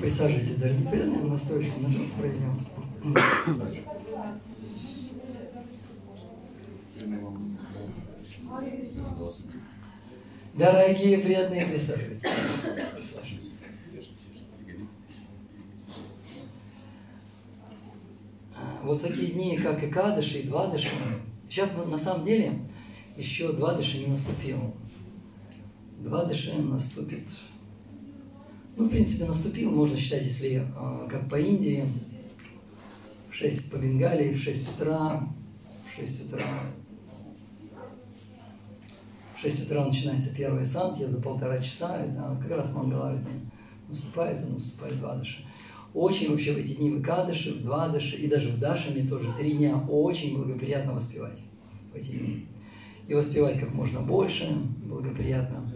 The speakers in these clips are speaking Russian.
Присаживайтесь, дорогие преданные, на стоечку, на чем проведем. Дорогие преданные, присаживайтесь. Вот такие дни, как и Кадыши, и Двадыши, сейчас на, на самом деле еще Двадыши не наступил. Двадыши наступит ну, в принципе, наступил, можно считать, если э, как по Индии, в 6 по Бенгалии, в 6 утра, в 6 утра, в 6 утра начинается первая сантья, за полтора часа, это как раз Мангаларти наступает, и наступает Двадыши. Очень вообще в эти дни в Икадыши, в Двадыши и даже в Дашами тоже три дня очень благоприятно воспевать в эти дни. И воспевать как можно больше, благоприятно.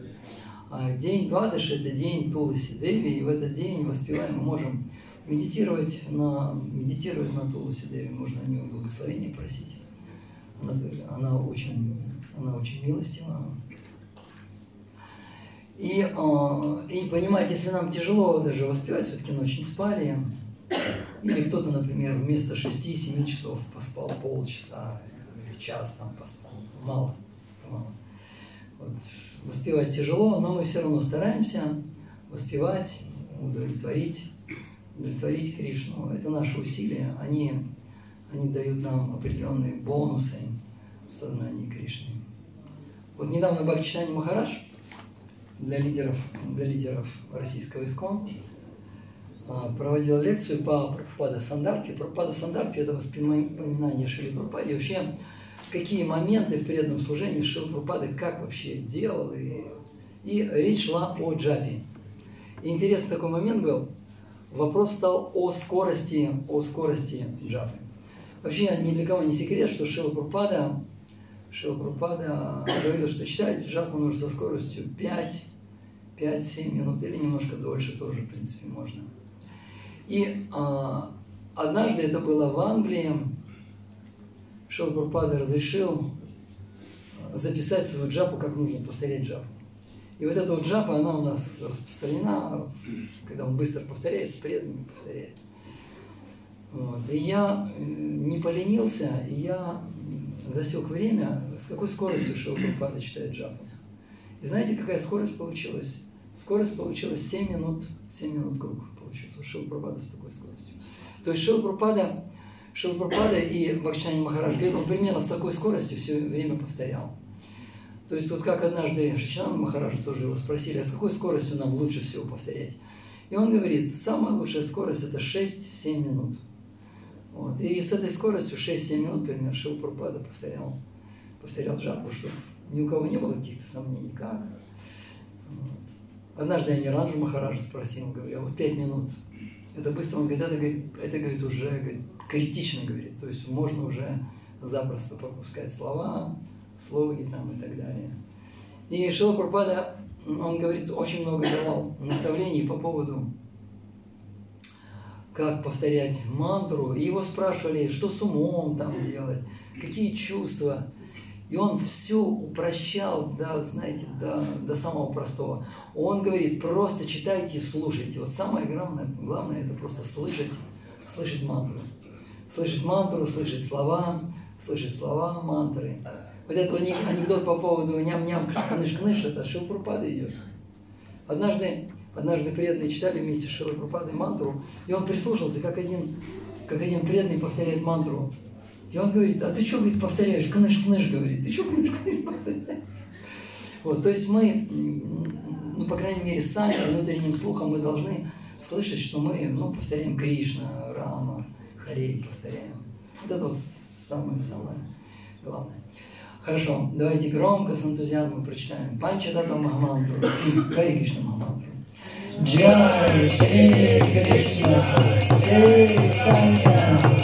А день Двадыши – это день Туласи Деви, и в этот день воспеваем мы можем медитировать на, медитировать на Туласи Деви, можно о нее благословение просить. Она, она, очень, она очень милостива. И, а, и понимаете, если нам тяжело даже воспевать, все-таки ночь не спали, или кто-то, например, вместо 6-7 часов поспал полчаса или час там поспал, мало. Вот Воспевать тяжело, но мы все равно стараемся воспевать, удовлетворить, удовлетворить Кришну. Это наши усилия, они, они дают нам определенные бонусы в сознании Кришны. Вот недавно Бхактичани Махарадж для лидеров, для лидеров российского искон а, проводил лекцию по Прабхупада Сандарпе. Прабхупада Сандарпе – это воспоминание Шили Прабхупади. Вообще какие моменты в преданном служении Шилпрапада как вообще делал. И, и речь шла о джапе. Интересный такой момент был. Вопрос стал о скорости, о скорости джапы. Вообще ни для кого не секрет, что Шилпрапада, Шилпрапада говорил, что читать джапу нужно со скоростью 5, 5-7 минут или немножко дольше тоже, в принципе, можно. И а, однажды это было в Англии, Шилпрапада разрешил записать свою джапу, как нужно повторять джапу. И вот эта вот джапа, она у нас распространена, когда он быстро повторяется, преданно повторяет. Вот. И я э, не поленился, и я засек время, с какой скоростью Шилпрапада читает джапу. И знаете, какая скорость получилась? Скорость получилась 7 минут, 7 минут круг получился у Шилпрапада с такой скоростью. То есть Шилпрапада Шилпрапада и Бхакчани Махарадж он примерно с такой скоростью все время повторял. То есть вот как однажды Шичан Махараджа тоже его спросили, а с какой скоростью нам лучше всего повторять? И он говорит, самая лучшая скорость это 6-7 минут. Вот. И с этой скоростью 6-7 минут примерно Шилпрапада повторял, повторял жабу, что ни у кого не было каких-то сомнений, как. Вот. Однажды я не Ранжу Махараджа спросил, говорю, а вот 5 минут, это быстро, он говорит, это, говорит, это говорит, уже говорит, критично говорит, то есть можно уже запросто пропускать слова, слоги там и так далее. И Шила Пропада, он говорит, очень много давал наставлений по поводу, как повторять мантру. И его спрашивали, что с умом там делать, какие чувства. И он все упрощал, да, знаете, до, до самого простого. Он говорит, просто читайте и слушайте. Вот самое главное, главное это просто слышать, слышать мантру слышать мантру, слышать слова, слышать слова мантры. Вот это анекдот по поводу ням-ням, кныш-кныш, это Шилпрупада идет. Однажды, однажды преданные читали вместе с Шилпрупадой мантру, и он прислушался, как один, как один преданный повторяет мантру. И он говорит, а ты что, говорит, повторяешь? Кныш-кныш, говорит. Ты что кныш-кныш повторяешь? Вот, то есть мы, ну, по крайней мере, сами внутренним слухом мы должны слышать, что мы, ну, повторяем Кришна, Рама, Харей повторяем. Вот это вот самое-самое главное. Хорошо, давайте громко, с энтузиазмом прочитаем Панчадата Махамантру Хари Кришна Махамантру. Джай Шри Кришна, Шри Санья,